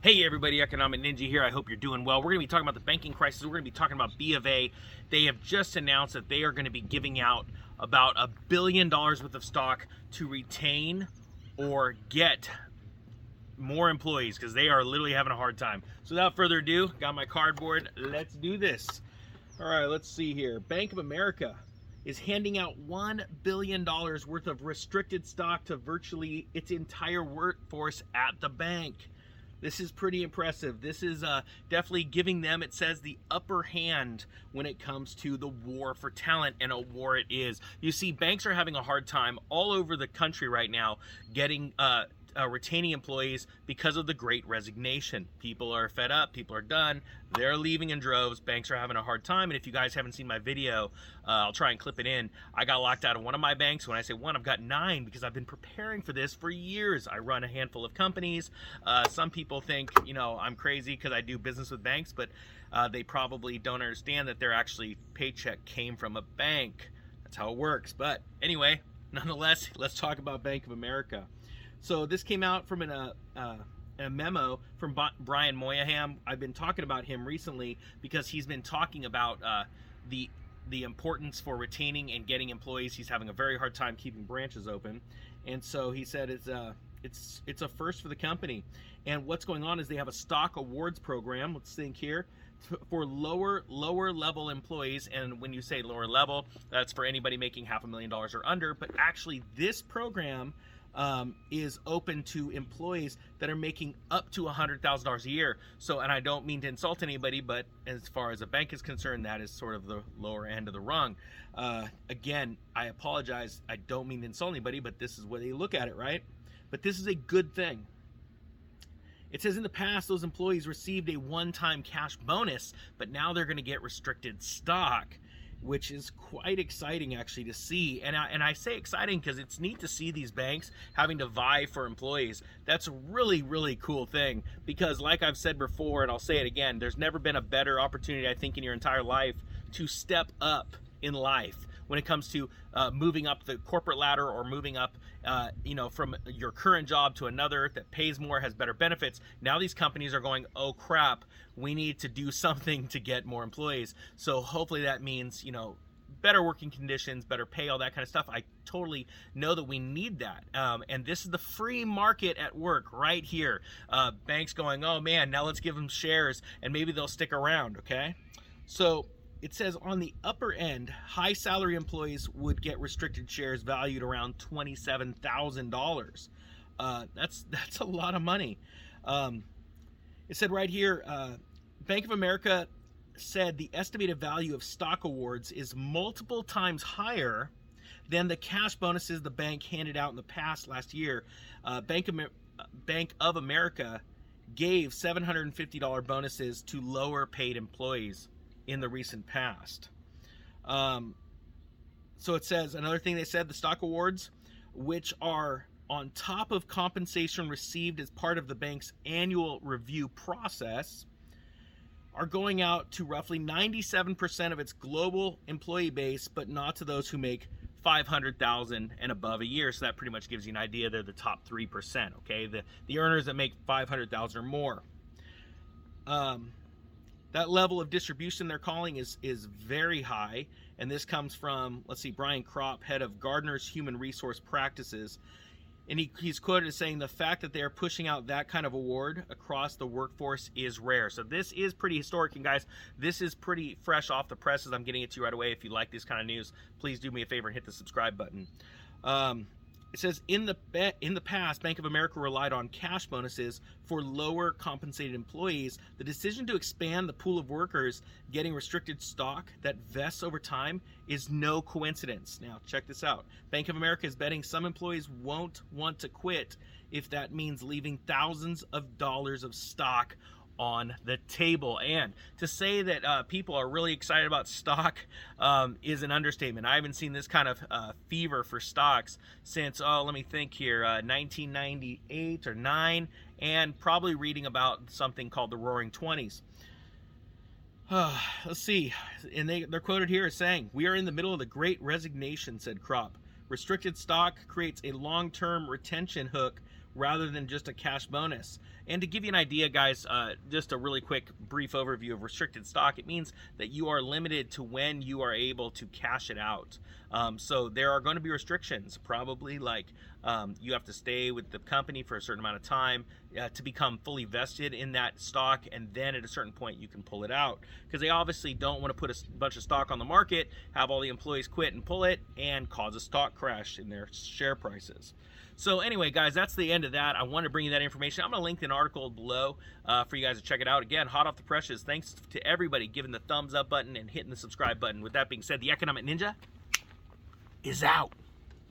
Hey everybody, Economic Ninja here. I hope you're doing well. We're going to be talking about the banking crisis. We're going to be talking about B of A. They have just announced that they are going to be giving out about a billion dollars worth of stock to retain or get more employees because they are literally having a hard time. So without further ado, got my cardboard. Let's do this. All right, let's see here. Bank of America is handing out $1 billion worth of restricted stock to virtually its entire workforce at the bank. This is pretty impressive. This is uh, definitely giving them, it says, the upper hand when it comes to the war for talent, and a war it is. You see, banks are having a hard time all over the country right now getting uh, uh, retaining employees because of the great resignation. People are fed up, people are done, they're leaving in droves. Banks are having a hard time. And if you guys haven't seen my video, uh, I'll try and clip it in. I got locked out of one of my banks. When I say one, I've got nine because I've been preparing for this for years. I run a handful of companies. Uh, some people think, you know, I'm crazy because I do business with banks, but uh, they probably don't understand that their actually paycheck came from a bank. That's how it works. But anyway, nonetheless, let's talk about Bank of America. So this came out from an, uh, uh, a memo from Brian Moynihan. I've been talking about him recently because he's been talking about uh, the the importance for retaining and getting employees. He's having a very hard time keeping branches open, and so he said it's a uh, it's it's a first for the company. And what's going on is they have a stock awards program. Let's think here for lower lower level employees and when you say lower level that's for anybody making half a million dollars or under but actually this program um, is open to employees that are making up to $100,000 a year. So, and I don't mean to insult anybody, but as far as a bank is concerned, that is sort of the lower end of the rung. Uh, again, I apologize. I don't mean to insult anybody, but this is where they look at it, right? But this is a good thing. It says in the past, those employees received a one time cash bonus, but now they're going to get restricted stock which is quite exciting actually to see. And I, and I say exciting because it's neat to see these banks having to vie for employees. That's a really, really cool thing because, like I've said before, and I'll say it again, there's never been a better opportunity, I think, in your entire life to step up in life when it comes to uh, moving up the corporate ladder or moving up, uh, you know, from your current job to another that pays more, has better benefits. Now these companies are going, oh crap, we need to do something to get more employees. So hopefully that means, you know, better working conditions, better pay, all that kind of stuff. I totally know that we need that. Um, and this is the free market at work right here. Uh, banks going, oh man, now let's give them shares and maybe they'll stick around, okay? So it says on the upper end, high salary employees would get restricted shares valued around twenty-seven thousand uh, dollars. That's that's a lot of money. Um, it said right here, uh, Bank of America said the estimated value of stock awards is multiple times higher than the cash bonuses the bank handed out in the past last year. Uh, bank, bank of America gave $750 bonuses to lower paid employees in the recent past. Um, so it says another thing they said the stock awards, which are on top of compensation received as part of the bank's annual review process, are going out to roughly 97% of its global employee base, but not to those who make 500,000 and above a year. So that pretty much gives you an idea they're the top 3%, okay? The the earners that make 500,000 or more. Um, that level of distribution they're calling is is very high. And this comes from let's see brian kropp head of Gartner's human resource practices. And he, he's quoted as saying the fact that they're pushing out that kind of award across the workforce is rare. So this is pretty historic and guys this is pretty fresh off the presses. I'm getting it to you right away. If you like this kind of news please do me a favor and hit the subscribe button. Um, it says in the in the past, Bank of America relied on cash bonuses for lower compensated employees. The decision to expand the pool of workers getting restricted stock that vests over time is no coincidence. Now, check this out. Bank of America is betting some employees won't want to quit if that means leaving thousands of dollars of stock on the table. And to say that uh, people are really excited about stock um, is an understatement. I haven't seen this kind of uh, fever for stocks since, oh, let me think here, uh, 1998 or 9, and probably reading about something called the Roaring Twenties. let's see. And they, they're quoted here as saying, We are in the middle of the great resignation, said Kropp. Restricted stock creates a long term retention hook rather than just a cash bonus. And to give you an idea, guys, uh, just a really quick, brief overview of restricted stock, it means that you are limited to when you are able to cash it out. Um, so there are going to be restrictions, probably like um, you have to stay with the company for a certain amount of time uh, to become fully vested in that stock, and then at a certain point you can pull it out because they obviously don't want to put a bunch of stock on the market, have all the employees quit and pull it, and cause a stock crash in their share prices. So anyway, guys, that's the end of that. I wanted to bring you that information. I'm going to link an article below uh, for you guys to check it out. Again, hot off the presses. Thanks to everybody giving the thumbs up button and hitting the subscribe button. With that being said, the Economic Ninja is out.